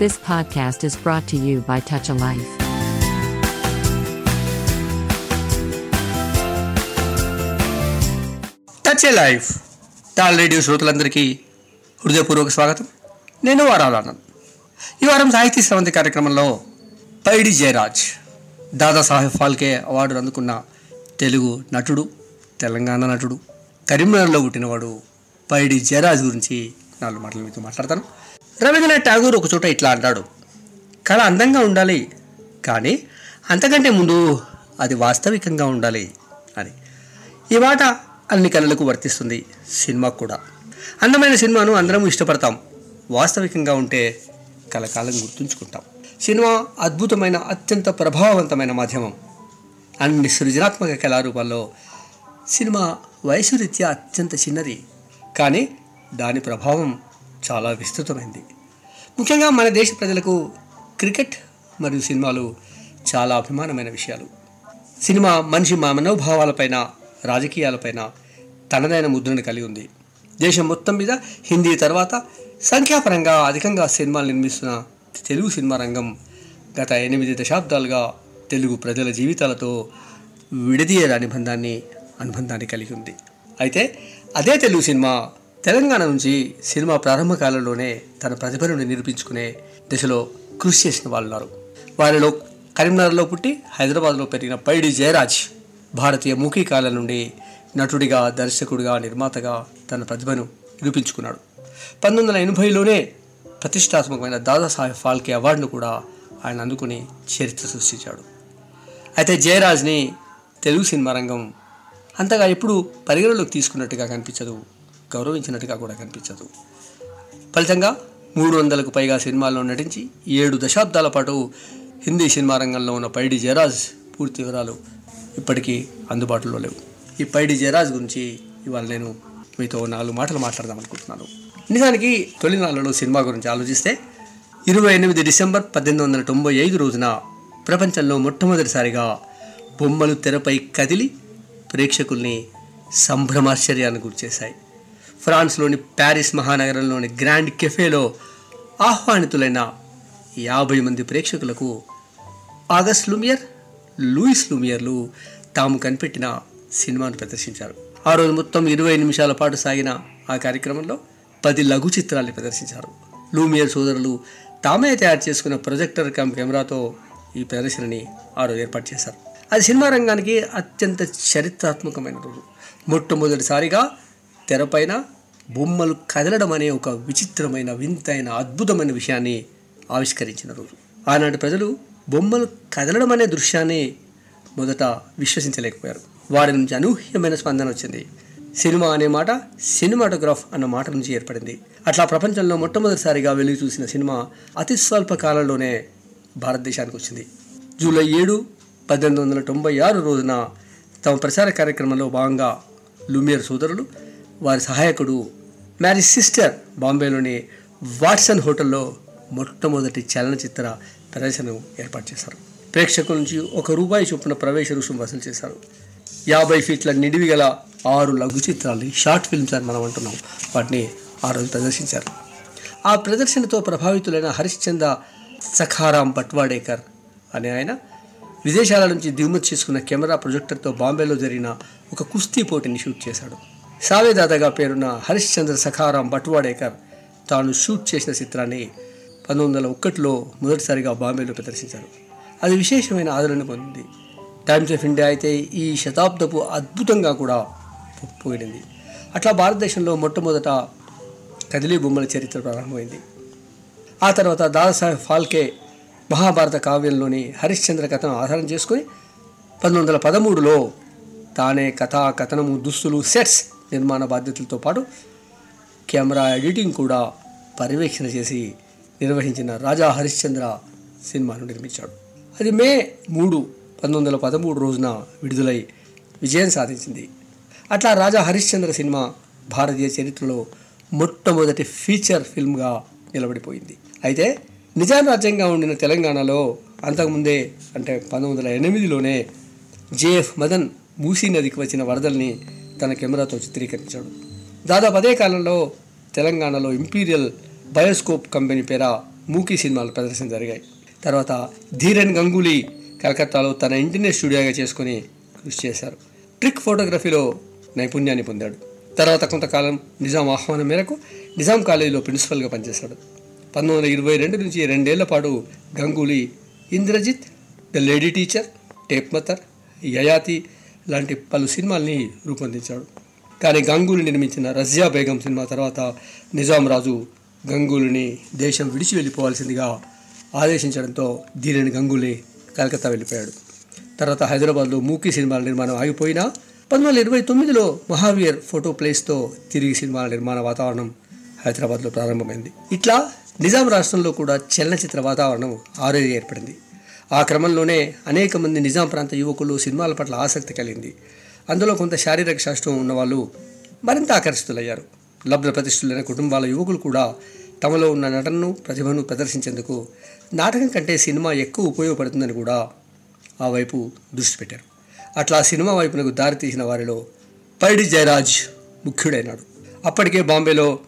This podcast is brought to you by Touch a Life. Touch a life talk radio శ్రోతలందరికీ హృదయపూర్వక స్వాగతం. నేను వారాలన్నాను ఈ వారం సాహితీ స్రవంతి కార్యక్రమంలో పైడి జయరాజ్ దాదాసాహెబ్ ఫాల్కే అవార్డు అందుకున్న తెలుగు నటుడు తెలంగాణ నటుడు కరీంనగర్లో పుట్టినవాడు పైడి జయరాజ్ గురించి నాలుగు మాటలు మీతో మాట్లాడతాను. రవీంద్రనాథ్ ఠాగూర్ ఒక చోట ఇట్లా అంటాడు కళ అందంగా ఉండాలి కానీ అంతకంటే ముందు అది వాస్తవికంగా ఉండాలి అని. ఈ మాట అన్ని కళలకు వర్తిస్తుంది సినిమా కూడా. అందమైన సినిమాను అందరం ఇష్టపడతాం. వాస్తవికంగా ఉంటే కలకాలం గుర్తుంచుకుంటాం. సినిమా అద్భుతమైన అత్యంత ప్రభావవంతమైన మాధ్యమం. అన్ని సృజనాత్మక కళారూపాల్లో సినిమా వయసు రీత్యా అత్యంత చిన్నది. కానీ దాని ప్రభావం చాలా విస్తృతమైంది. ముఖ్యంగా మన దేశ ప్రజలకు క్రికెట్ మరియు సినిమాలు చాలా అభిమానమైన విషయాలు. సినిమా మనిషి మా మనోభావాలపైన రాజకీయాలపైన తనదైన ముద్రను కలిగి ఉంది. దేశం మొత్తం మీద హిందీ తర్వాత సంఖ్యాపరంగా అధికంగా సినిమాలు నిర్మిస్తున్న తెలుగు సినిమా రంగం గత ఎనిమిది దశాబ్దాలుగా తెలుగు ప్రజల జీవితాలతో విడదీయరాని బంధాన్ని అనుబంధాన్ని కలిగి ఉంది. అయితే అదే తెలుగు సినిమా తెలంగాణ నుంచి సినిమా ప్రారంభ కాలంలోనే తన ప్రతిభను నిరూపించుకునే దిశలో కృషి చేసిన వాళ్ళు ఉన్నారు వారిలో కరీంనగర్లో పుట్టి హైదరాబాద్లో పెరిగిన పైడి జయరాజ్ భారతీయ ముఖీ కాలం నుండి నటుడిగా దర్శకుడిగా నిర్మాతగా తన ప్రతిభను నిరూపించుకున్నాడు. పంతొమ్మిది వందల ఎనభైలోనే ప్రతిష్టాత్మకమైన దాదాసాహెబ్ ఫాల్కే అవార్డును కూడా ఆయన అందుకుని చరిత్ర సృష్టించాడు. అయితే జయరాజ్ని తెలుగు సినిమా రంగం అంతగా ఎప్పుడు పరిగణలోకి తీసుకున్నట్టుగా కనిపించదు. గౌరవించినట్టుగా కూడా కనిపించదు. ఫలితంగా మూడు వందలకు పైగా సినిమాల్లో నటించి ఏడు దశాబ్దాల పాటు హిందీ సినిమా రంగంలో ఉన్న పైడి జయరాజ్ పూర్తి వివరాలు ఇప్పటికీ అందుబాటులో లేవు. ఈ పైడి జయరాజ్ గురించి ఇవాళ నేను మీతో నాలుగు మాటలు మాట్లాడదాం అనుకుంటున్నాను. నిజానికి తొలినాళ్ళలో సినిమా గురించి ఆలోచిస్తే ఇరవై ఎనిమిది డిసెంబర్ పద్దెనిమిది వందల తొంభై ఐదు రోజున ప్రపంచంలో మొట్టమొదటిసారిగా బొమ్మలు తెరపై కదిలి ప్రేక్షకుల్ని సంభ్రమాశ్చర్యాన్ని గురిచేశాయి. ఫ్రాన్స్లోని ప్యారిస్ మహానగరంలోని గ్రాండ్ కెఫేలో ఆహ్వానితులైన యాభై మంది ప్రేక్షకులకు ఆగస్ట్ లూమియర్ లూయిస్ లూమియర్లు తాము కనిపెట్టిన సినిమాను ప్రదర్శించారు. ఆ రోజు మొత్తం ఇరవై నిమిషాల పాటు సాగిన ఆ కార్యక్రమంలో పది లఘు చిత్రాల్ని ప్రదర్శించారు. లూమియర్ సోదరులు తామే తయారు చేసుకున్న ప్రొజెక్టర్ కమ్ కెమెరాతో ఈ ప్రదర్శనని ఆ రోజు ఏర్పాటు చేశారు. అది సినిమా రంగానికి అత్యంత చరిత్రాత్మకమైన రోజు. మొట్టమొదటిసారిగా తెరపైన బొమ్మలు కదలడం అనే ఒక విచిత్రమైన వింతైన అద్భుతమైన విషయాన్ని ఆవిష్కరించిన రోజు. ఆనాటి ప్రజలు బొమ్మలు కదలడం అనే దృశ్యాన్ని మొదట విశ్వసించలేకపోయారు. వారి నుంచి అనూహ్యమైన స్పందన వచ్చింది. సినిమా అనే మాట సినిమాటోగ్రాఫ్ అన్న మాట నుంచి ఏర్పడింది. అట్లా ప్రపంచంలో మొట్టమొదటిసారిగా వెలుగు చూసిన సినిమా అతి స్వల్ప కాలంలోనే భారతదేశానికి వచ్చింది. జూలై ఏడు పద్దెనిమిది వందల తొంభై ఆరు రోజున తమ ప్రచార కార్యక్రమంలో భాగంగా లుమియర్ సోదరులు వారి సహాయకుడు మ్యారీ సిస్టర్ బాంబేలోని వాట్సన్ హోటల్లో మొట్టమొదటి చలనచిత్ర ప్రదర్శనను ఏర్పాటు చేశారు. ప్రేక్షకుల నుంచి ఒక రూపాయి చొప్పున ప్రవేశ రుసుము వసూలు చేశారు. యాభై ఫీట్ల నిడివి గల ఆరు లఘు చిత్రాల్ని షార్ట్ ఫిల్మ్స్ అని మనం అంటున్నాం. వాటిని ఆ రోజు ప్రదర్శించారు. ఆ ప్రదర్శనతో ప్రభావితులైన హరిశ్చంద్ర సఖారాం భట్వాడేకర్ అనే ఆయన విదేశాల నుంచి దిగుమతి చేసుకున్న కెమెరా ప్రొజెక్టర్తో బాంబేలో జరిగిన ఒక కుస్తీ పోటీని షూట్ చేశాడు. సావేదాదాగా పేరున్న హరిశ్చంద్ర సఖారాం భట్వాడేకర్ తాను షూట్ చేసిన చిత్రాన్ని పంతొమ్మిది వందల ఒకటిలో మొదటిసారిగా బాంబేలో ప్రదర్శించారు. అది విశేషమైన ఆదరణ పొందింది. టైమ్స్ ఆఫ్ ఇండియా అయితే ఈ శతాబ్దపు అద్భుతంగా కూడా పోయింది. అట్లా భారతదేశంలో మొట్టమొదట కదిలీ బొమ్మల చరిత్ర ప్రారంభమైంది. ఆ తర్వాత దాదాసాహెబ్ ఫాల్కే మహాభారత కావ్యంలోని హరిశ్చంద్ర కథను ఆధారం చేసుకుని పంతొమ్మిది వందల పదమూడులో తానే కథా కథనము దుస్తులు సెట్స్ నిర్మాణ బాధ్యతలతో పాటు కెమెరా ఎడిటింగ్ కూడా పర్యవేక్షణ చేసి నిర్వహించిన రాజా హరిశ్చంద్ర సినిమాను నిర్మించాడు. అది మే మూడు పంతొమ్మిది వందల పదమూడు రోజున విడుదలై విజయం సాధించింది. అట్లా రాజా హరిశ్చంద్ర సినిమా భారతీయ చరిత్రలో మొట్టమొదటి ఫీచర్ ఫిల్మ్గా నిలబడిపోయింది. అయితే నిజాం రాజ్యంగా ఉండిన తెలంగాణలో అంతకుముందే అంటే పంతొమ్మిది వందల ఎనిమిదిలోనే జేఎఫ్ మదన్ మూసీ నదికి వచ్చిన వరదల్ని తన కెమెరాతో చిత్రీకరించాడు. దాదాపు అదే కాలంలో తెలంగాణలో ఇంపీరియల్ బయోస్కోప్ కంపెనీ పేర మూకీ సినిమాలు ప్రదర్శన జరిగాయి. తర్వాత ధీరన్ గంగూలీ కలకత్తాలో తన ఇంటినే స్టూడియోగా చేసుకుని కృషి చేశారు. ట్రిక్ ఫోటోగ్రఫీలో నైపుణ్యాన్ని పొందాడు. తర్వాత కొంతకాలం నిజాం ఆహ్వానం మేరకు నిజాం కాలేజీలో ప్రిన్సిపల్గా పనిచేశాడు. పంతొమ్మిది వందల ఇరవై రెండు నుంచి రెండేళ్ళ పాటు Ganguly Indrajit the lady teacher tape మతర్ యయాతి లాంటి పలు సినిమాల్ని రూపొందించాడు. కానీ గంగూలీ నిర్మించిన రజియా బేగం సినిమా తర్వాత నిజాం రాజు గంగూలీని దేశం విడిచి వెళ్ళిపోవాల్సిందిగా ఆదేశించడంతో దీనిని గంగూలీ కలకత్తా వెళ్ళిపోయాడు. తర్వాత హైదరాబాద్లో మూకీ సినిమాల నిర్మాణం ఆగిపోయినా పంతొమ్మిది వందల ఇరవై తొమ్మిదిలో మహావీర్ ఫోటో ప్లేస్తో తిరిగి సినిమాల నిర్మాణ వాతావరణం హైదరాబాద్లో ప్రారంభమైంది. ఇట్లా నిజాం రాష్ట్రంలో కూడా చలనచిత్ర వాతావరణం ఆరోగ్య ఏర్పడింది. ఆ క్రమంలోనే అనేక మంది నిజాం ప్రాంత యువకులు సినిమాల పట్ల ఆసక్తి కలిగింది. అందులో కొంత శారీరక శాస్త్రం ఉన్నవాళ్ళు మరింత ఆకర్షితులయ్యారు. లబ్ధ ప్రతిష్ఠులైన కుటుంబాల యువకులు కూడా తమలో ఉన్న నటనను ప్రతిభను ప్రదర్శించేందుకు నాటకం కంటే సినిమా ఎక్కువ ఉపయోగపడుతుందని కూడా ఆ వైపు దృష్టి పెట్టారు. అట్లా సినిమా వైపునకు దారితీసిన వారిలో పైడి జయరాజ్ ముఖ్యుడైనాడు. అప్పటికే బాంబేలో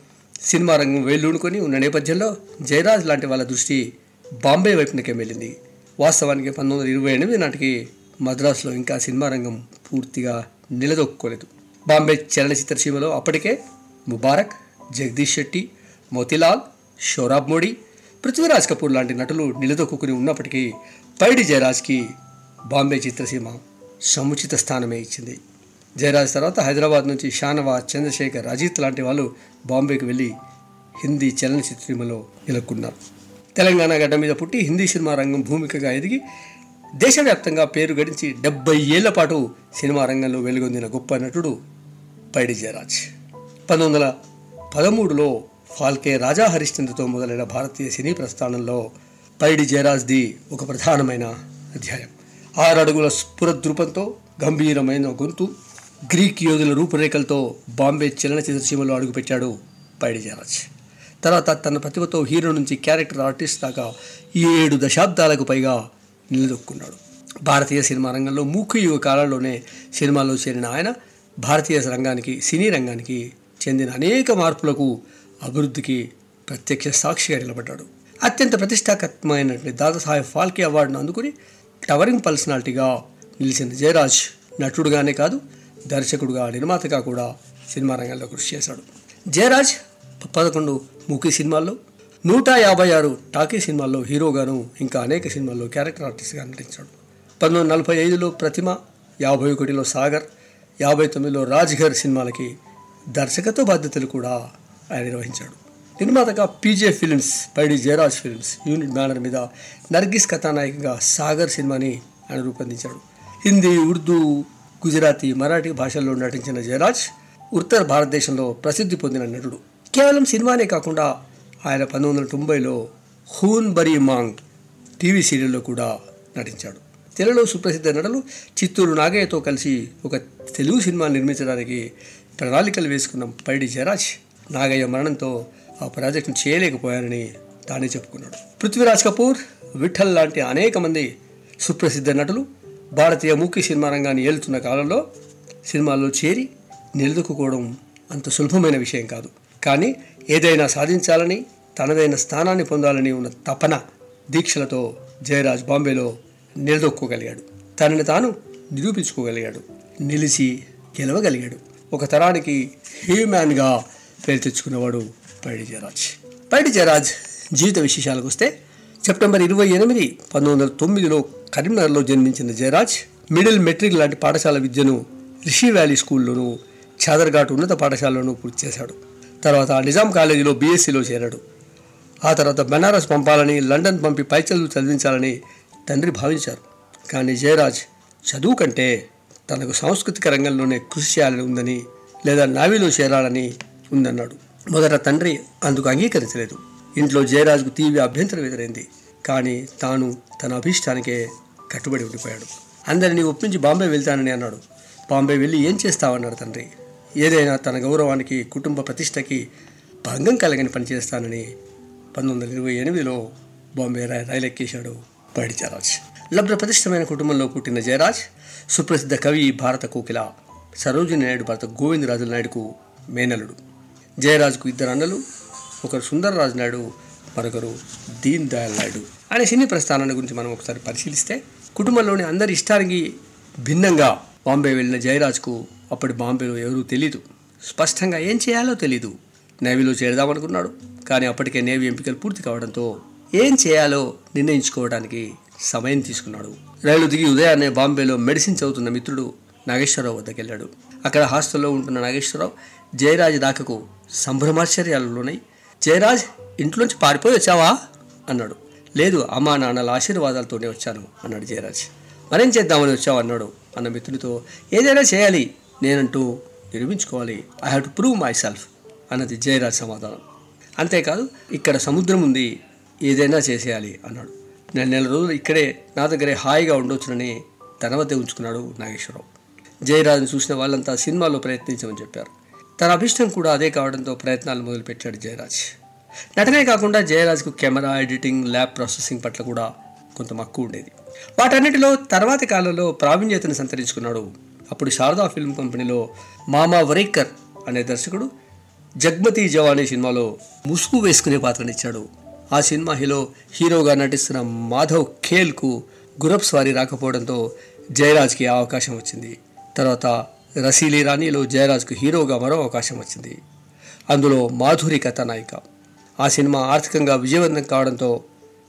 సినిమా రంగం వేళ్ళూనుకొని ఉన్న నేపథ్యంలో జయరాజ్ లాంటి వాళ్ళ దృష్టి బాంబే వైపునకే వెళ్ళింది వాస్తవానికి పంతొమ్మిది వందల ఇరవై ఎనిమిది నాటికి మద్రాసులో ఇంకా సినిమా రంగం పూర్తిగా నిలదొక్కుకోలేదు బాంబే చలనచిత్ర సీమలో అప్పటికే ముబారక్ జగదీష్ శెట్టి మోతిలాల్ షోరాబ్ మోడీ పృథ్వీరాజ్ కపూర్ లాంటి నటులు నిలదొక్కుని ఉన్నప్పటికీ పైడి జయరాజ్కి బాంబే చిత్రసీమ సముచిత స్థానమే ఇచ్చింది. జయరాజ్ తర్వాత హైదరాబాద్ నుంచి షానవాజ్ చంద్రశేఖర్ అజిత్ లాంటి వాళ్ళు బాంబేకి వెళ్ళి హిందీ చలనచిత్ర సీమలో నెలకొన్నారు తెలంగాణ గడ్డ మీద పుట్టి హిందీ సినిమా రంగం భూమికగా ఎదిగి దేశవ్యాప్తంగా పేరు గడించి డెబ్బై ఏళ్ళ పాటు సినిమా రంగంలో వెలుగొందిన గొప్ప నటుడు పైడి జయరాజ్. పంతొమ్మిది వందల పదమూడులో ఫాల్కే రాజా హరిశ్చంద్రతో మొదలైన భారతీయ సినీ ప్రస్థానంలో పైడి జయరాజ్ది ఒక ప్రధానమైన అధ్యాయం. ఆరు అడుగుల స్ఫురద్రూపంతో గంభీరమైన గొంతు గ్రీక్ యోధుల రూపురేఖలతో బాంబే చలనచిత్ర సీమలో అడుగుపెట్టాడు పైడి జయరాజ్. తర్వాత తన ప్రతిభతో హీరో నుంచి క్యారెక్టర్ ఆర్టిస్ట్ దాకా ఏడు దశాబ్దాలకు పైగా నిలదొక్కున్నాడు. భారతీయ సినిమా రంగంలో మూకు యువ కాలంలోనే సినిమాలో చేరిన ఆయన భారతీయ రంగానికి సినీ రంగానికి చెందిన అనేక మార్పులకు అభివృద్ధికి ప్రత్యక్ష సాక్షిగా నిలబడ్డాడు. అత్యంత ప్రతిష్టాత్మకమైనటువంటి దాదాసాహెబ్ ఫాల్కే అవార్డును అందుకుని టవరింగ్ పర్సనాలిటీగా నిలిచిన జయరాజ్ నటుడుగానే కాదు దర్శకుడుగా నిర్మాతగా కూడా సినిమా రంగంలో కృషి చేశాడు. జయరాజ్ పదకొండు మూకీ సినిమాల్లో నూట యాభై ఆరు టాకీ సినిమాల్లో హీరోగాను ఇంకా అనేక సినిమాల్లో క్యారెక్టర్ ఆర్టిస్ట్గా నటించాడు. పంతొమ్మిది వందల నలభై ఐదులో ప్రతిమ యాభై ఒకటిలో సాగర్ యాభై తొమ్మిదిలో రాజ్ఘర్ సినిమాలకి దర్శకత్వ బాధ్యతలు కూడా ఆయన నిర్వహించాడు. నిర్మాతగా PJ films Paidi Jairaj films unit banner మీద నర్గిస్ కథానాయకగా సాగర్ సినిమాని ఆయన రూపొందించాడు. హిందీ ఉర్దూ గుజరాతీ మరాఠీ భాషల్లో నటించిన జయరాజ్ ఉత్తర భారతదేశంలో ప్రసిద్ధి పొందిన నటుడు. కేవలం సినిమానే కాకుండా ఆయన పంతొమ్మిది వందల తొంభైలో హూన్ బరీ మాంగ్ టీవీ సీరియల్లో కూడా నటించాడు. తెలుగులో సుప్రసిద్ధ నటులు చిత్తూరు నాగయ్యతో కలిసి ఒక తెలుగు సినిమా నిర్మించడానికి ప్రణాళికలు వేసుకున్న పైడి జయరాజ్ నాగయ్య మరణంతో ఆ ప్రాజెక్టును చేయలేకపోయానని తానే చెప్పుకున్నాడు. పృథ్వీరాజ్ కపూర్ విఠల్ లాంటి అనేక మంది సుప్రసిద్ధ నటులు భారతీయ ముఖ్య సినిమా రంగాన్ని ఏలుతున్న కాలంలో సినిమాల్లో చేరి నిలదొక్కుకోవడం అంత సులభమైన విషయం కాదు. కానీ ఏదైనా సాధించాలని తనదైన స్థానాన్ని పొందాలని ఉన్న తపన దీక్షలతో జయరాజ్ బాంబేలో నిలదొక్కోగలిగాడు. తనని తాను నిరూపించుకోగలిగాడు నిలిచి గెలవగలిగాడు. ఒక తరానికి హ్యూమ్యాన్గా పేరు తెచ్చుకున్నవాడు పైడి జయరాజ్. పైడి జయరాజ్ జీవిత విశేషాలకు వస్తే సెప్టెంబర్ ఇరవై ఎనిమిది పంతొమ్మిది వందల తొమ్మిదిలో కరీంనగర్లో జన్మించిన జయరాజ్ మిడిల్ మెట్రిక్ లాంటి పాఠశాల విద్యను రిషి వ్యాలీ స్కూల్లోనూ చాదర్ఘాట్ ఉన్నత పాఠశాలలోనూ పూర్తి చేశాడు. తర్వాత నిజాం కాలేజీలో బీఎస్సీలో చేరాడు. ఆ తర్వాత బెనారస్ పంపాలని లండన్ పంపి పై చదువు చదివించాలని తండ్రి భావించారు. కానీ జయరాజ్ చదువు కంటే తనకు సాంస్కృతిక రంగంలోనే కృషి చేయాలని ఉందని లేదా నావీలో చేరాలని ఉందన్నాడు. మొదట తండ్రి అందుకు అంగీకరించలేదు. ఇంట్లో జయరాజ్కు తీవ్ర అభ్యంతరం ఎదురైంది. కానీ తాను తన అభీష్టానికే కట్టుబడి ఉండిపోయాడు. అందరినీ ఒప్పించి బాంబే వెళ్తానని అన్నాడు. బాంబే వెళ్ళి ఏం చేస్తావన్నాడు తండ్రి? ఏదైనా తన గౌరవానికి కుటుంబ ప్రతిష్టకి భంగం కలగని పని చేస్తానని పంతొమ్మిది వందల ఇరవై ఎనిమిదిలో బాంబే రైలెక్కేశాడు రైలు ఎక్కేశాడు జయరాజ్. లబ్ధ ప్రతిష్టమైన కుటుంబంలో పుట్టిన జయరాజ్ సుప్రసిద్ధ కవి భారత కోకిల సరోజిని నాయుడు భర్త గోవిందరాజుల నాయుడుకు మేనలుడు జయరాజ్కు ఇద్దరు అన్నలు ఒకరు సుందరరాజు నాయుడు మరొకరు దీన్ దయాల్ నాయుడు అనే సినీ ప్రస్థానాన్ని గురించి మనం ఒకసారి పరిశీలిస్తే కుటుంబంలోని అందరి ఇష్టానికి భిన్నంగా బాంబే వెళ్ళిన జయరాజ్కు అప్పటి బాంబేలో ఎవరూ తెలీదు. స్పష్టంగా ఏం చేయాలో తెలీదు. నేవీలో చేరదామనుకున్నాడు. కానీ అప్పటికే నేవీ ఎంపికలు పూర్తి కావడంతో ఏం చేయాలో నిర్ణయించుకోవడానికి సమయం తీసుకున్నాడు. రైలు దిగి ఉదయాన్నే బాంబేలో మెడిసిన్ చదువుతున్న మిత్రుడు నాగేశ్వరరావు వద్దకు వెళ్ళాడు అక్కడ హాస్టల్లో ఉంటున్న నాగేశ్వరరావు జయరాజ్ దాకకు సంభ్రమాశ్చర్యాలలోనై జయరాజ్ ఇంట్లోంచి పారిపోయి వచ్చావా? అన్నాడు. లేదు అమ్మా నాన్నల ఆశీర్వాదాలతోనే వచ్చాను అన్నాడు జయరాజ్. మరేం చేద్దామని వచ్చావు? అన్నాడు. అన్న మిత్రుడితో ఏదైనా చేయాలి. నేనంటూ నిరూపించుకోవాలి I have to prove myself అన్నది జయరాజ్ సమాధానం. అంతేకాదు ఇక్కడ సముద్రం ఉంది ఏదైనా చేసేయాలి అన్నాడు. నెల నెల రోజులు ఇక్కడే నా దగ్గరే హాయిగా ఉండొచ్చునని తన వద్దే ఉంచుకున్నాడు నాగేశ్వరరావు. జయరాజ్ని చూసిన వాళ్ళంతా సినిమాలో ప్రయత్నించమని చెప్పారు. తన అభిష్టం కూడా అదే కావడంతో ప్రయత్నాలు మొదలుపెట్టాడు జయరాజ్. నటనే కాకుండా జయరాజ్కు కెమెరా ఎడిటింగ్ ల్యాబ్ ప్రాసెసింగ్ పట్ల కూడా కొంత మక్కువ ఉండేది. వాటన్నిటిలో తర్వాతి కాలంలో ప్రావీణ్యతను సంతరించుకున్నాడు అప్పుడు శారదా ఫిల్మ్ కంపెనీలో మామా వరేకర్ అనే దర్శకుడు జగ్మతి జవానీ సినిమాలో ముసుగు వేసుకునే పాత్రనిచ్చాడు. ఆ సినిమా హీరో హీరోగా నటిస్తున్న మాధవ్ ఖేల్కు గురబ్ స్వారీ రాకపోవడంతో జయరాజ్కి ఆ అవకాశం వచ్చింది. తర్వాత రసీలి రాణిలో జయరాజ్కు హీరోగా మరో అవకాశం వచ్చింది. అందులో మాధురి కథానాయిక. ఆ సినిమా ఆర్థికంగా విజయవంతం కావడంతో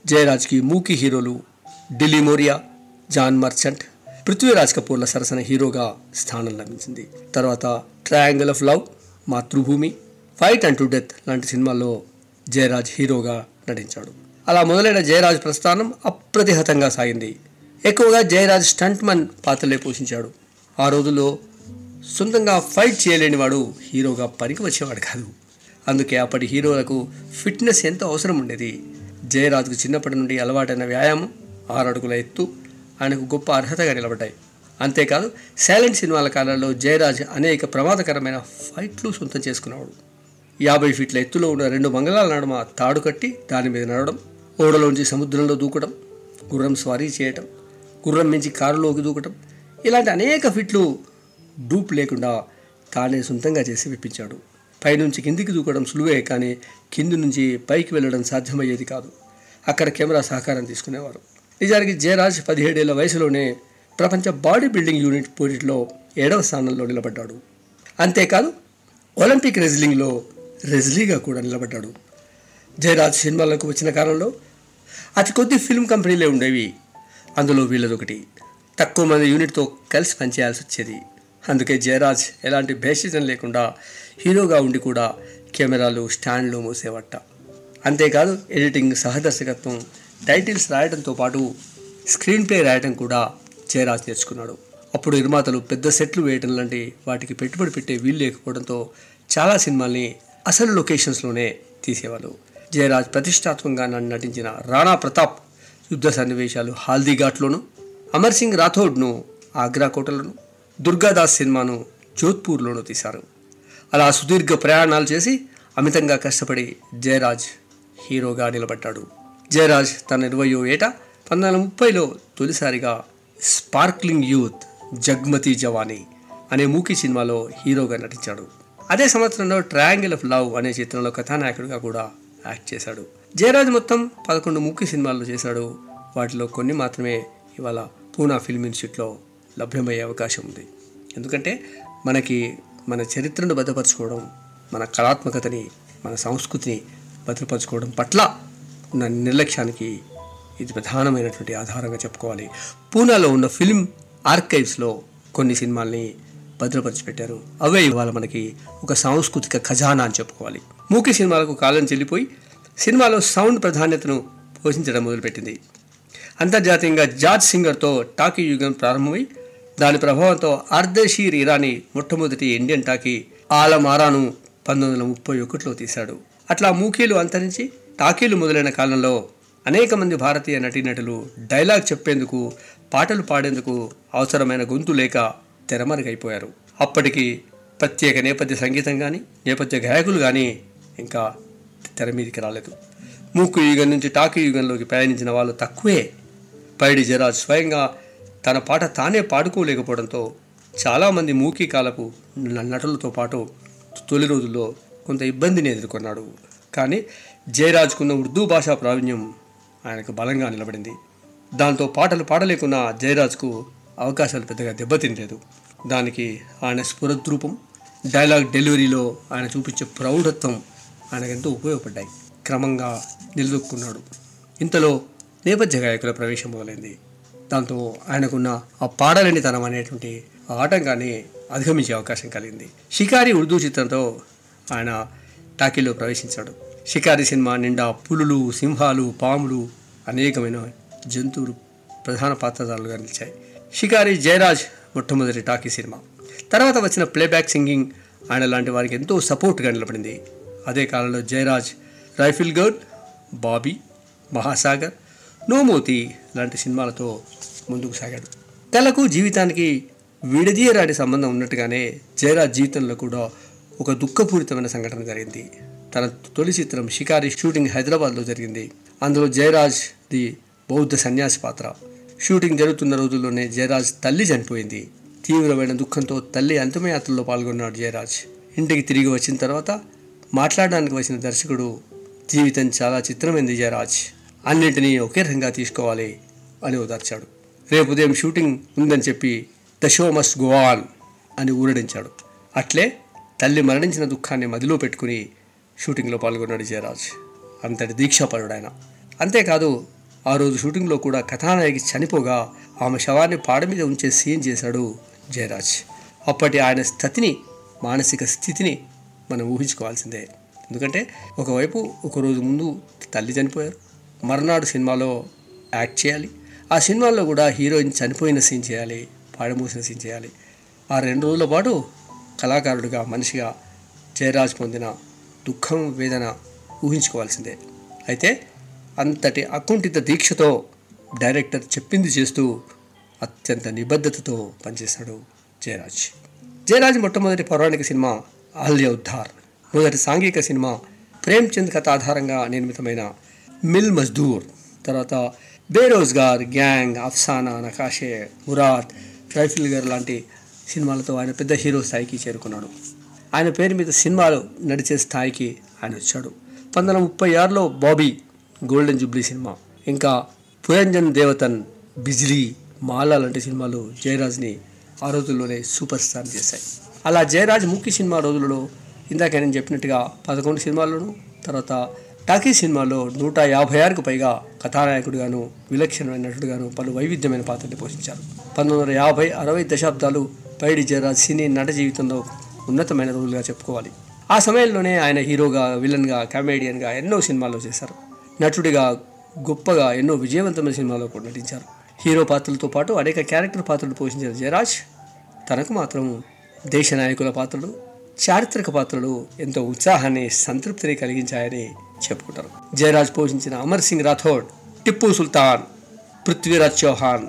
జయరాజ్కి మూకీ హీరోలు ఢిల్లీ మోరియా జాన్ మర్చెంట్ పృథ్వీరాజ్ కపూర్ల సరసన హీరోగా స్థానం లభించింది. తర్వాత triangle of love Matrubhumi fight and to death లాంటి సినిమాల్లో జయరాజ్ హీరోగా నటించాడు. అలా మొదలైన జయరాజ్ ప్రస్థానం అప్రతిహతంగా సాగింది. ఎక్కువగా జయరాజ్ స్టంట్మన్ పాత్రలే పోషించాడు. ఆ రోజుల్లో సొంతంగా ఫైట్ చేయలేనివాడు హీరోగా పనికి వచ్చేవాడు కాదు. అందుకే అప్పటి హీరోలకు ఫిట్నెస్ ఎంతో అవసరం ఉండేది? జయరాజ్కు చిన్నప్పటి నుండి అలవాటైన వ్యాయామం ఆరు అడుగుల ఎత్తు ఆయనకు గొప్ప అర్హతగా నిలబడ్డాయి అంతేకాదు సైలెంట్ సినిమాల కాలంలో జయరాజ్ అనేక ప్రమాదకరమైన ఫైట్లు సొంతం చేసుకునేవాడు. యాభై ఫీట్ల ఎత్తులో ఉన్న రెండు మంగళాల నడుమ తాడు కట్టి దాని మీద నడవడం ఓడలోంచి సముద్రంలో దూకడం గుర్రం స్వారీ చేయటం గుర్రం మించి కారులోకి దూకటం ఇలాంటి అనేక ఫిట్లు డూప్ లేకుండా తానే సొంతంగా చేసి విప్పించాడు పైనుంచి కిందికి దూకడం సులువే కానీ కింది నుంచి పైకి వెళ్ళడం సాధ్యమయ్యేది కాదు. అక్కడ కెమెరా సహకారం తీసుకునేవారు. నిజానికి జయరాజ్ పదిహేడేళ్ళ వయసులోనే ప్రపంచ బాడీ బిల్డింగ్ యూనిట్ పోటీలో ఏడవ స్థానంలో నిలబడ్డాడు. అంతేకాదు ఒలింపిక్ రెజ్లింగ్లో రెజ్లీగా కూడా నిలబడ్డాడు. జయరాజ్ సినిమాలకు వచ్చిన కాలంలో అతి కొద్ది ఫిల్మ్ కంపెనీలే ఉండేవి. అందులో వీళ్ళదొకటి. తక్కువ మంది యూనిట్తో కలిసి పనిచేయాల్సి వచ్చేది. అందుకే జయరాజ్ ఎలాంటి భేషజం లేకుండా హీరోగా ఉండి కూడా కెమెరాలు స్టాండ్లు మూసేవట్ట అంతేకాదు ఎడిటింగ్ సహదర్శకత్వం టైటిల్స్ రాయడంతో పాటు స్క్రీన్ ప్లే రాయడం కూడా జయరాజ్ నేర్చుకున్నాడు. అప్పుడు నిర్మాతలు పెద్ద సెట్లు వేయడం లాంటి వాటికి పెట్టుబడి పెట్టే వీలు లేకపోవడంతో చాలా సినిమాల్ని అసలు లొకేషన్స్లోనే తీసేవాళ్ళు. జయరాజ్ ప్రతిష్టాత్మకంగా నన్ను నటించిన రాణా ప్రతాప్ యుద్ధ సన్నివేశాలు హాల్దీ ఘాట్లోను అమర్ సింగ్ రాథోడ్ను ఆగ్రా కోటలోను దుర్గాదాస్ సినిమాను జోధ్పూర్లోనూ తీశారు. అలా సుదీర్ఘ ప్రయాణాలు చేసి అమితంగా కష్టపడి జయరాజ్ హీరోగా నిలబడ్డాడు. జయరాజ్ తన ఇరవయో ఏట పంతొమ్మిది వందల ముప్పైలో తొలిసారిగా స్పార్క్లింగ్ యూత్ జగ్మతి జవానీ అనే మూకీ సినిమాలో హీరోగా నటించాడు. అదే సంవత్సరంలో ట్రయాంగిల్ ఆఫ్ లవ్ అనే చిత్రంలో కథానాయకుడిగా కూడా యాక్ట్ చేశాడు. జయరాజ్ మొత్తం పదకొండు ముఖ్య సినిమాల్లో చేశాడు. వాటిలో కొన్ని మాత్రమే ఇవాళ పూనా ఫిల్మ్ ఇన్స్టిట్యూట్లో లభ్యమయ్యే అవకాశం ఉంది. ఎందుకంటే మనకి మన చరిత్రను భద్రపరచుకోవడం మన కళాత్మకతని మన సంస్కృతిని భద్రపరచుకోవడం పట్ల నిర్లక్ష్యానికి ఇది ప్రధానమైనటువంటి ఆధారంగా చెప్పుకోవాలి. పూనాలో ఉన్న ఫిల్మ్ ఆర్కైవ్స్లో కొన్ని సినిమాల్ని భద్రపరిచి పెట్టారు అవే ఇవాళ మనకి ఒక సాంస్కృతిక ఖజానా అని చెప్పుకోవాలి. మూకీ సినిమాలకు కాలం చెల్లిపోయి సినిమాలో సౌండ్ ప్రాధాన్యతను పోషించడం మొదలుపెట్టింది. అంతర్జాతీయంగా జార్జ్ సింగర్తో టాకీ యుగం ప్రారంభమై దాని ప్రభావంతో ఆర్దషీర్ ఇరానీ మొట్టమొదటి ఇండియన్ టాకీ ఆలమారాను పంతొమ్మిది వందల ముప్పై ఒకటిలో తీశాడు. అట్లా మూకీలు అంతరించి టాకీలు మొదలైన కాలంలో అనేక మంది భారతీయ నటీనటులు డైలాగ్ చెప్పేందుకు పాటలు పాడేందుకు అవసరమైన గొంతు లేక తెరమరుగైపోయారు. అప్పటికి ప్రత్యేక నేపథ్య సంగీతం కానీ నేపథ్య గాయకులు కానీ ఇంకా తెర మీదకి రాలేదు. మూకు యుగం నుంచి టాకీ యుగంలోకి ప్రయాణించిన వాళ్ళు తక్కువే. పైడి జరాజ్ స్వయంగా తన పాట తానే పాడుకోలేకపోవడంతో చాలామంది మూకీ కాలపు నటులతో పాటు తొలి రోజుల్లో కొంత ఇబ్బందిని ఎదుర్కొన్నాడు. కానీ జయరాజ్కున్న ఉర్దూ భాషా ప్రావీణ్యం ఆయనకు బలంగా నిలబడింది. దాంతో పాటలు పాడలేకున్న జయరాజ్కు అవకాశాలు పెద్దగా దెబ్బతినలేదు. దానికి ఆయన స్ఫురద్రూపం డైలాగ్ డెలివరీలో ఆయన చూపించే ప్రౌఢత్వం ఆయనకు ఎంతో ఉపయోగపడ్డాయి. క్రమంగా నిలదొక్కున్నాడు. ఇంతలో నేపథ్య గాయకుల ప్రవేశం మొదలైంది. దాంతో ఆయనకున్న ఆ పాడలేనితనం అనేటువంటి ఆ ఆటంకాన్ని అధిగమించే అవకాశం కలిగింది. షికారి ఉర్దూ చిత్రంతో ఆయన టాకీలో ప్రవేశించాడు. షికారి సినిమా నిండా పులులు సింహాలు పాములు అనేకమైన జంతువులు ప్రధాన పాత్రధారులుగా నిలిచాయి. షికారి జయరాజ్ మొట్టమొదటి టాకీ సినిమా. తర్వాత వచ్చిన ప్లేబ్యాక్ సింగింగ్ ఆయన లాంటి వారికి ఎంతో సపోర్ట్గా నిలబడింది. అదే కాలంలో జయరాజ్ రైఫిల్ గర్ల్ బాబీ మహాసాగర్ నోమోతి లాంటి సినిమాలతో ముందుకు సాగాడు. కళకు జీవితానికి విడదీయరాని సంబంధం ఉన్నట్టుగానే జయరాజ్ జీవితంలో కూడా ఒక దుఃఖపూరితమైన సంఘటన జరిగింది. తన తొలి చిత్రం షికారి షూటింగ్ హైదరాబాద్లో జరిగింది. అందులో జయరాజ్ ది బౌద్ధ సన్యాసి పాత్ర. షూటింగ్ జరుగుతున్న రోజుల్లోనే జయరాజ్ తల్లి చనిపోయింది. తీవ్రమైన దుఃఖంతో తల్లి అంతిమయాత్రలో పాల్గొన్నాడు జయరాజ్. ఇంటికి తిరిగి వచ్చిన తర్వాత మాట్లాడడానికి వచ్చిన దర్శకుడు జీవితం చాలా చిత్రమైంది జయరాజ్. అన్నింటినీ ఒకే రంగా తీసుకోవాలి అని ఓదార్చాడు. రేపు ఉదయం షూటింగ్ ఉందని చెప్పి the show must go on అని ఊరడించాడు. అట్లే తల్లి మరణించిన దుఃఖాన్ని మదిలో పెట్టుకుని షూటింగ్లో పాల్గొన్నాడు జయరాజ్. అంతటి దీక్షాపరుడు ఆయన. అంతేకాదు ఆ రోజు షూటింగ్లో కూడా కథానాయకి చనిపోగా ఆమె శవాన్ని పాడ మీద ఉంచే సీన్ చేశాడు జయరాజ్. అప్పటి ఆయన స్థితిని మానసిక స్థితిని మనం ఊహించుకోవాల్సిందే. ఎందుకంటే ఒకవైపు ఒక రోజు ముందు తల్లి చనిపోయారు. మర్నాడు సినిమాలో యాక్ట్ చేయాలి. ఆ సినిమాల్లో కూడా హీరోయిన్ చనిపోయిన సీన్ చేయాలి పాడమూసిన సీన్ చేయాలి. ఆ రెండు రోజుల పాటు కళాకారుడిగా మనిషిగా జయరాజ్ పొందిన దుఃఖం వేదన ఊహించుకోవాల్సిందే. అయితే అంతటి అకుంఠిత దీక్షతో డైరెక్టర్ చెప్పింది చేస్తూ అత్యంత నిబద్ధతతో పనిచేశాడు జయరాజ్. జయరాజ్ మొట్టమొదటి పౌరాణిక సినిమా ఆల్య ఉద్ధార్. మొదటి సాంఘిక సినిమా ప్రేమ్చంద్ కథ ఆధారంగా నిర్మితమైన మిల్ మజ్దూర్. తర్వాత Berozgar gang Afsana Naqshe Murad rifle girl లాంటి సినిమాలతో ఆయన పెద్ద హీరో స్థాయికి చేరుకున్నాడు. ఆయన పేరు మీద సినిమాలు నడిచే స్థాయికి ఆయన వచ్చాడు. పంతొమ్మిది వందల ముప్పై ఆరులో బాబీ గోల్డెన్ జూబ్లీ సినిమా ఇంకా పురంజన్ దేవతన్ బిజ్లీ మాలా లాంటి సినిమాలు జయరాజ్ని ఆ రోజుల్లోనే సూపర్ స్టార్ చేశాయి. అలా జయరాజ్ ముఖ్య సినిమా రోజులలో ఇందాక నేను చెప్పినట్టుగా పదకొండు సినిమాల్లోనూ తర్వాత టాకీ సినిమాలో నూట యాభై ఆరుకు పైగా కథానాయకుడిగాను విలక్షణమైన నటుడుగాను పలు వైవిధ్యమైన పాత్రలు పోషించారు. పంతొమ్మిది వందల యాభై అరవై దశాబ్దాలు పైడి జయరాజ్ సినీ నట జీవితంలో ఉన్నతమైన రోజులుగా చెప్పుకోవాలి. ఆ సమయంలోనే ఆయన హీరోగా విలన్గా కామెడియన్గా ఎన్నో సినిమాల్లో చేశారు. నటుడిగా గొప్పగా ఎన్నో విజయవంతమైన సినిమాల్లో కూడా నటించారు. హీరో పాత్రలతో పాటు అనేక క్యారెక్టర్ పాత్రలు పోషించిన జయరాజ్. తనకు మాత్రం దేశ నాయకుల పాత్రలు చారిత్రక పాత్రలు ఎంతో ఉత్సాహాన్ని సంతృప్తిని కలిగించాయని చెప్పుకుంటారు. జయరాజ్ పోషించిన అమర్ సింగ్ రాథోడ్ టిప్పు సుల్తాన్ పృథ్వీరాజ్ చౌహాన్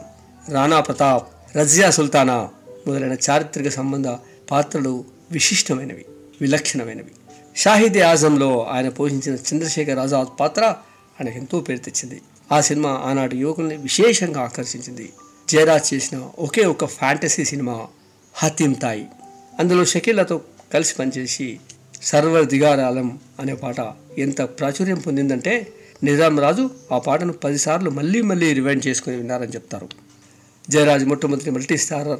రాణా ప్రతాప్ రజియా సుల్తానా మొదలైన చారిత్రక సంబంధ పాత్రలు విశిష్టమైనవి విలక్షణమైనవి. షాహిద్ ఆజంలో ఆయన పోషించిన చంద్రశేఖర్ ఆజాద్ పాత్ర ఆయనకు ఎంతో పేరు తెచ్చింది. ఆ సినిమా ఆనాటి యువకుల్ని విశేషంగా ఆకర్షించింది. జయరాజ్ చేసిన ఒకే ఒక ఫ్యాంటసీ సినిమా హతీం తాయి. అందులో షకీలతో కలిసి పనిచేసి సర్వర్ దిగారాలం అనే పాట ఎంత ప్రాచుర్యం పొందిందంటే నిజాం రాజు ఆ పాటను పదిసార్లు మళ్ళీ మళ్ళీ రివైండ్ చేసుకుని విన్నారని చెప్తారు. జయరాజ్ మొట్టమొదటి మల్టీ స్టారర్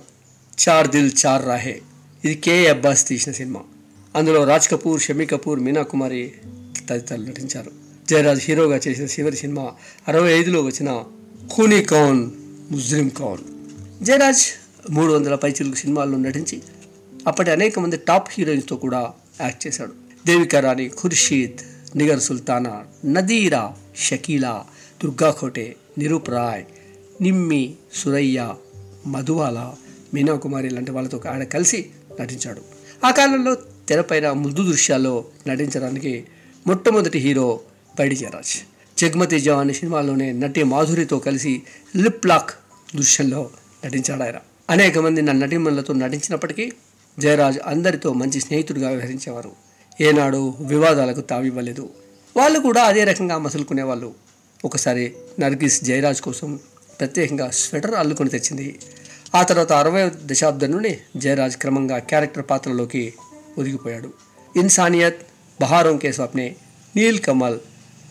చార్ దిల్ చార్ రాహే. ఇది కే అబ్బాస్ తీసిన సినిమా. అందులో రాజ్ కపూర్ షమీ కపూర్ మీనా కుమారి తదితరులు నటించారు. జయరాజ్ హీరోగా చేసిన చివరి సినిమా అరవై ఐదులో వచ్చిన ఖూనీ కౌన్ ముజ్రిం కౌన్ జయరాజ్ మూడు వందల పైచిలుగు సినిమాల్లో నటించి అప్పటి అనేక మంది టాప్ హీరోయిన్స్తో కూడా యాక్ట్ చేశాడు. దేవికా రాణి ఖుర్షీద్ నిగర్ సుల్తానా నదీరా షకీలా దుర్గా ఖోటే నిరూప్ రాయ్ నిమ్మి సురయ్య మధువాల మీనా కుమారి లాంటి వాళ్ళతో ఆయన కలిసి నటించాడు. ఆ కాలంలో తెరపైన ముద్దు దృశ్యాల్లో నటించడానికి మొట్టమొదటి హీరో బైడి జయరాజ్. జా జవాన్ సినిమాలోనే నటి మాధురితో కలిసి లిప్ లాక్ దృశ్యంలో నటించాడు ఆయన అనేక మంది నా నటించినప్పటికీ జయరాజ్ అందరితో మంచి స్నేహితుడిగా వ్యవహరించేవారు. ఏనాడు వివాదాలకు తావివ్వలేదు. వాళ్ళు కూడా అదే రకంగా మసులుకునేవాళ్ళు. ఒకసారి నర్గిస్ జయరాజ్ కోసం ప్రత్యేకంగా స్వెటర్ అల్లుకొని తెచ్చింది ఆ తర్వాత అరవై దశాబ్దం నుండి జయరాజ్ క్రమంగా క్యారెక్టర్ పాత్రలోకి ఒదిగిపోయాడు. ఇన్సానియత్ బహారోం కే స్వప్నే నీల్ కమల్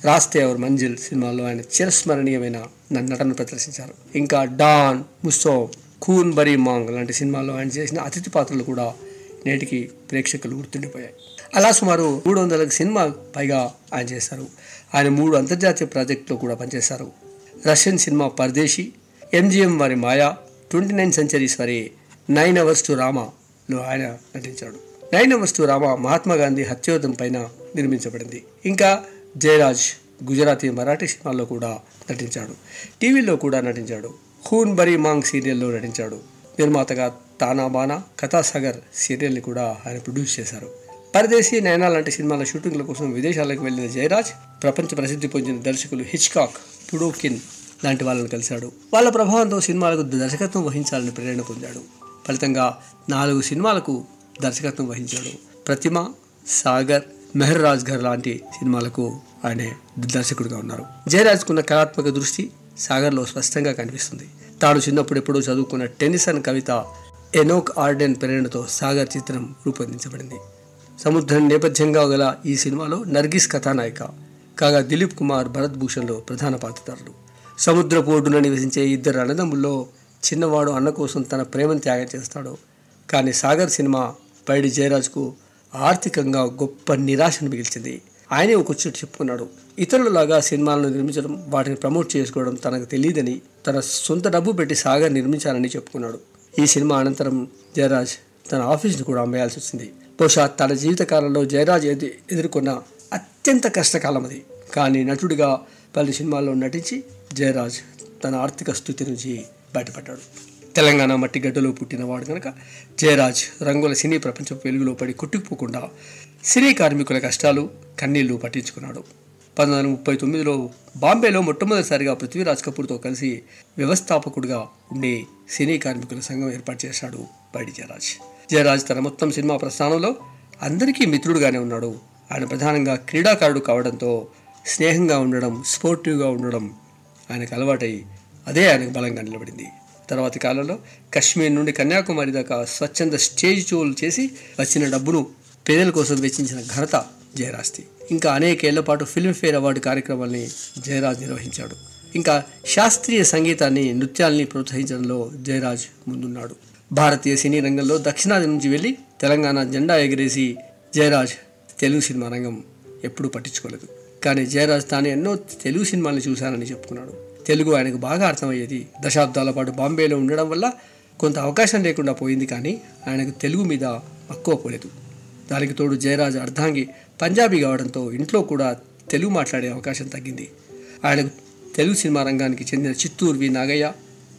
రాస్తే అవర్ మంజిల్ సినిమాల్లో ఆయన చిరస్మరణీయమైన న- నటన ప్రదర్శించారు. ఇంకా డాన్ ముస్సో కూన్ బరీ మాంగ్ లాంటి సినిమాల్లో ఆయన చేసిన అతిథి పాత్రలు కూడా నేటికి ప్రేక్షకులు గుర్తుండిపోయాయి. అలా సుమారు మూడు వందల సినిమా పైగా ఆయన చేశారు. ఆయన మూడు అంతర్జాతీయ ప్రాజెక్టులో కూడా పనిచేశారు. రష్యన్ సినిమా పరదేశీ ఎంజిఎం వారి మాయా ట్వంటీ నైన్ సెంచరీస్ మరి నైన్ అవర్స్ టు రామాలో ఆయన నటించాడు. Nine hours to Rama Mahatma Gandhi హత్యోదం పైన నిర్మించబడింది. ఇంకా జయరాజ్ గుజరాతీ మరాఠీ సినిమాల్లో కూడా నటించాడు. టీవీలో కూడా నటించాడు. ఖూన్ బరీ మాంగ్ సీరియల్లో నటించాడు. నిర్మాతగా తానా బానా కథాసాగర్ సీరియల్ని కూడా ఆయన ప్రొడ్యూస్ చేశారు. పరదేశీ నయనా లాంటి సినిమాల షూటింగ్ల కోసం విదేశాలకు వెళ్ళిన జయరాజ్ ప్రపంచ ప్రసిద్ధి పొందిన దర్శకులు హిచ్కాక్ పుడోకిన్ లాంటి వాళ్ళని కలిశాడు. వాళ్ళ ప్రభావంతో సినిమాలకు దర్శకత్వం వహించాలని ప్రేరణ పొందాడు. ఫలితంగా నాలుగు సినిమాలకు దర్శకత్వం వహించాడు. ప్రతిమ సాగర్ మెహర్ రాజ్గర్ లాంటి సినిమాలకు ఆయన దర్శకుడిగా ఉన్నారు. జయరాజ్కున్న కళాత్మక దృష్టి సాగర్లో స్పష్టంగా కనిపిస్తుంది. తాను చిన్నప్పుడు ఎప్పుడూ చదువుకున్న టెన్నిసన్ కవిత ఎనోక్ ఆర్డెన్ ప్రేరణతో సాగర్ చిత్రం రూపొందించబడింది. సముద్రం నేపథ్యంగా గల ఈ సినిమాలో నర్గిస్ కథానాయిక కాగా దిలీప్ కుమార్ భరత్ భూషణ్లో ప్రధాన పాత్రధారులు సముద్రపు ఒడ్డున నివసించే ఇద్దరు అన్నదమ్ముల్లో చిన్నవాడు అన్న కోసం తన ప్రేమను త్యాగం చేస్తాడు. కానీ సాగర్ సినిమా పైడి జయరాజ్కు ఆర్థికంగా గొప్ప నిరాశను మిగిల్చింది. ఆయనే ఒక చోటు చెప్పుకున్నాడు. ఇతరులలాగా సినిమాలను నిర్మించడం వాటిని ప్రమోట్ చేసుకోవడం తనకు తెలియదని తన సొంత డబ్బు పెట్టి సాగర్ నిర్మించాలని చెప్పుకున్నాడు. ఈ సినిమా అనంతరం జయరాజ్ తన ఆఫీస్ను కూడా అమ్మేయాల్సి వచ్చింది. బహుశా తన జీవితకాలంలో జయరాజ్ ఎదు ఎదుర్కొన్న అత్యంత కష్టకాలం అది కానీ నటుడిగా పలు సినిమాల్లో నటించి జయరాజ్ తన ఆర్థిక స్థితి నుంచి బయటపడ్డాడు. తెలంగాణ మట్టి గడ్డలో పుట్టినవాడు కనుక జయరాజ్ రంగుల సినీ ప్రపంచం వెలుగులో పడి కొట్టుకుపోకుండా సినీ కార్మికుల కష్టాలు కన్నీళ్ళు పట్టించుకున్నాడు. పంతొమ్మిది వందల ముప్పై తొమ్మిదిలో బాంబేలో మొట్టమొదటిసారిగా పృథ్వీరాజ్ కపూర్తో కలిసి వ్యవస్థాపకుడిగా ఉండి సినీ కార్మికుల సంఘం ఏర్పాటు చేశాడు బయటి జయరాజ్. జయరాజ్ తన మొత్తం సినిమా ప్రస్థానంలో అందరికీ మిత్రుడుగానే ఉన్నాడు. ఆయన ప్రధానంగా క్రీడాకారుడు కావడంతో స్నేహంగా ఉండడం స్పోర్టివ్గా ఉండడం ఆయనకు అలవాటై అదే ఆయనకు బలంగా నిలబడింది. తర్వాతి కాలంలో కశ్మీర్ నుండి కన్యాకుమారి దాకా స్వచ్ఛంద స్టేజ్ షోలు చేసి వచ్చిన డబ్బును పేదల కోసం వెచ్చించిన ఘనత జయరాజ్ది. ఇంకా అనేకేళ్ళ పాటు ఫిల్మ్ఫేర్ అవార్డు కార్యక్రమాల్ని జయరాజ్ నిర్వహించాడు. ఇంకా శాస్త్రీయ సంగీతాన్ని నృత్యాల్ని ప్రోత్సహించడంలో జయరాజ్ ముందున్నాడు. భారతీయ సినీ రంగంలో దక్షిణాది నుంచి వెళ్ళి తెలంగాణ జెండా ఎగిరేసి జయరాజ్ తెలుగు సినిమా రంగం ఎప్పుడూ పట్టించుకోలేదు. కానీ జయరాజ్ తాను ఎన్నో తెలుగు సినిమాల్ని చూశానని చెప్పుకున్నాడు. తెలుగు ఆయనకు బాగా అర్థమయ్యేది. దశాబ్దాల పాటు బాంబేలో ఉండడం వల్ల కొంత అవకాశం లేకుండా పోయింది కానీ ఆయనకు తెలుగు మీద మక్కువ పోలేదు. దానికి తోడు జయరాజ్ అర్ధాంగి పంజాబీ కావడంతో ఇంట్లో కూడా తెలుగు మాట్లాడే అవకాశం తగ్గింది. ఆయనకు తెలుగు సినిమా రంగానికి చెందిన చిత్తూరు వి నాగయ్య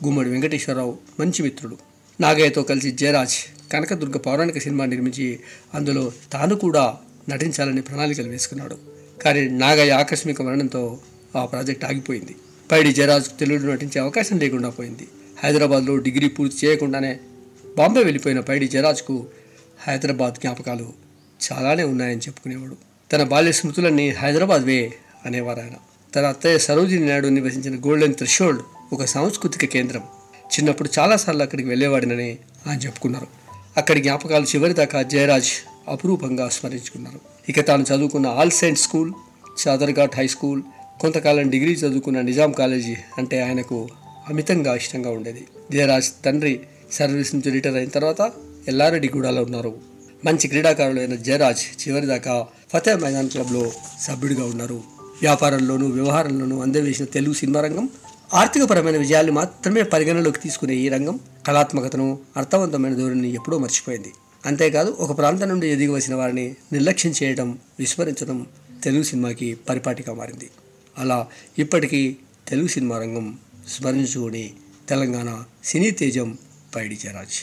గుమ్మడి వెంకటేశ్వరరావు మంచి మిత్రుడు. నాగయ్యతో కలిసి జయరాజ్ కనకదుర్గ పౌరాణిక సినిమా నిర్మించి అందులో తాను కూడా నటించాలని ప్రణాళికలు వేసుకున్నాడు. కానీ నాగయ్య ఆకస్మిక మరణంతో ఆ ప్రాజెక్ట్ ఆగిపోయింది. పైడి జయరాజ్ తెలుగులో నటించే అవకాశం లేకుండా పోయింది. హైదరాబాద్లో డిగ్రీ పూర్తి చేయకుండానే బాంబే వెళ్ళిపోయిన పైడి జయరాజ్కు హైదరాబాద్ జ్ఞాపకాలు చాలానే ఉన్నాయని చెప్పుకునేవాడు. తన బాల్య స్మృతులన్నీ హైదరాబాద్ వే అనేవారు ఆయన తన అత్తయ్య సరోజిని నాయుడు నివసించిన గోల్డెన్ థ్రెషోల్డ్ ఒక సాంస్కృతిక కేంద్రం. చిన్నప్పుడు చాలాసార్లు అక్కడికి వెళ్ళేవాడినని ఆయన చెప్పుకున్నారు. అక్కడి జ్ఞాపకాలు చివరిదాకా జయరాజ్ అపురూపంగా స్మరించుకున్నారు. ఇక తాను చదువుకున్న all saint school Chaderghat high school కొంతకాలం డిగ్రీ చదువుకున్న నిజాం కాలేజీ అంటే ఆయనకు అమితంగా ఇష్టంగా ఉండేది. జయరాజ్ తండ్రి సర్వీస్ నుంచి రిటైర్ అయిన తర్వాత ఎల్లారెడ్డిగూడలో ఉన్నారు. మంచి క్రీడాకారులైన జయరాజ్ చివరిదాకా ఫతే మైదాన్ క్లబ్లో సభ్యుడిగా ఉన్నారు. వ్యాపారంలోనూ వ్యవహారంలోనూ అందవేసిన తెలుగు సినిమా రంగం ఆర్థికపరమైన విజయాలు మాత్రమే పరిగణలోకి తీసుకునే ఈ రంగం కళాత్మకతను అర్థవంతమైన ధోరణిని ఎప్పుడో మర్చిపోయింది. అంతేకాదు ఒక ప్రాంతం నుండి ఎదిగి వచ్చిన వారిని నిర్లక్ష్యం చేయడం విస్మరించడం తెలుగు సినిమాకి పరిపాటిగా మారింది. అలా ఇప్పటికీ తెలుగు సినిమా రంగం స్మరించుకుని తెలంగాణ సినీ తేజం పైడి జరాజ్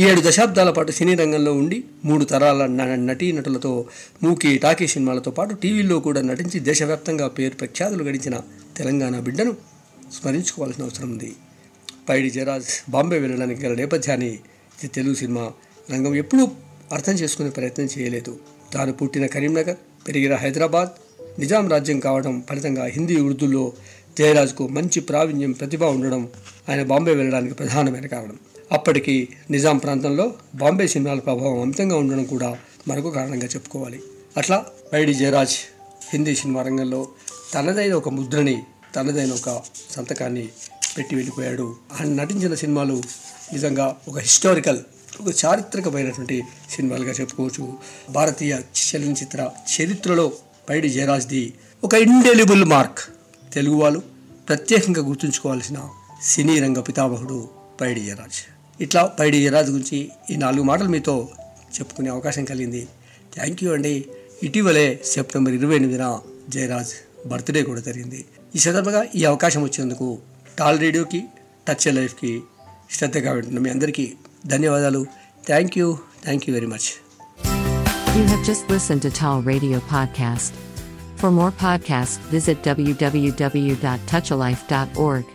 ఏడు దశాబ్దాల పాటు సినీ రంగంలో ఉండి మూడు తరాల న- నటీనటులతో మూకీ టాకీ సినిమాలతో పాటు టీవీల్లో కూడా నటించి దేశవ్యాప్తంగా పేరు ప్రఖ్యాతులు గడించిన తెలంగాణ బిడ్డను స్మరించుకోవాల్సిన అవసరం ఉంది. పైడి జయరాజ్ బాంబే వెళ్ళడానికి గల నేపథ్యాన్ని తెలుగు సినిమా రంగం ఎప్పుడూ అర్థం చేసుకునే ప్రయత్నం చేయలేదు. తాను పుట్టిన కరీంనగర్ పెరిగిన హైదరాబాద్ నిజాం రాజ్యం కావడం ఫలితంగా హిందీ ఉర్దూలో జయరాజ్కు మంచి ప్రావీణ్యం ప్రతిభ ఉండడం ఆయన బాంబే వెళ్ళడానికి ప్రధానమైన కారణం. అప్పటికి నిజాం ప్రాంతంలో బాంబే సినిమాల ప్రభావం అమితంగా ఉండడం కూడా మరొక కారణంగా చెప్పుకోవాలి. అట్లా పైడి జయరాజ్ హిందీ సినిమా రంగంలో తనదైన ఒక ముద్రని తనదైన ఒక సంతకాన్ని పెట్టి వెళ్ళిపోయాడు. ఆయన నటించిన సినిమాలు నిజంగా ఒక హిస్టారికల్ ఒక చారిత్రకమైనటువంటి సినిమాలుగా చెప్పుకోవచ్చు. భారతీయ చలనచిత్ర చరిత్రలో పైడి జయరాజ్ది ఒక ఇండెలిబుల్ మార్క్ తెలుగు వాళ్ళు ప్రత్యేకంగా గుర్తుంచుకోవాల్సిన సినీ రంగ పితామహుడు పైడి జయరాజ్. ఇట్లా పైడి జయరాజ్ గురించి ఈ నాలుగు మాటలు మీతో చెప్పుకునే అవకాశం కలిగింది. థ్యాంక్ యూ అండి. ఇటీవలే సెప్టెంబర్ ఇరవై ఎనిమిదిన జయరాజ్ బర్త్డే కూడా జరిగింది. ఈ సందర్భంగా ఈ అవకాశం వచ్చినందుకు టాల్ రేడియోకి టచ్ లైఫ్కి శ్రద్ధగా వింటున్న మీ అందరికీ ధన్యవాదాలు thank you thank you very much You have just listened to Tall Radio Podcast. For more podcasts, visit www.touchalife.org.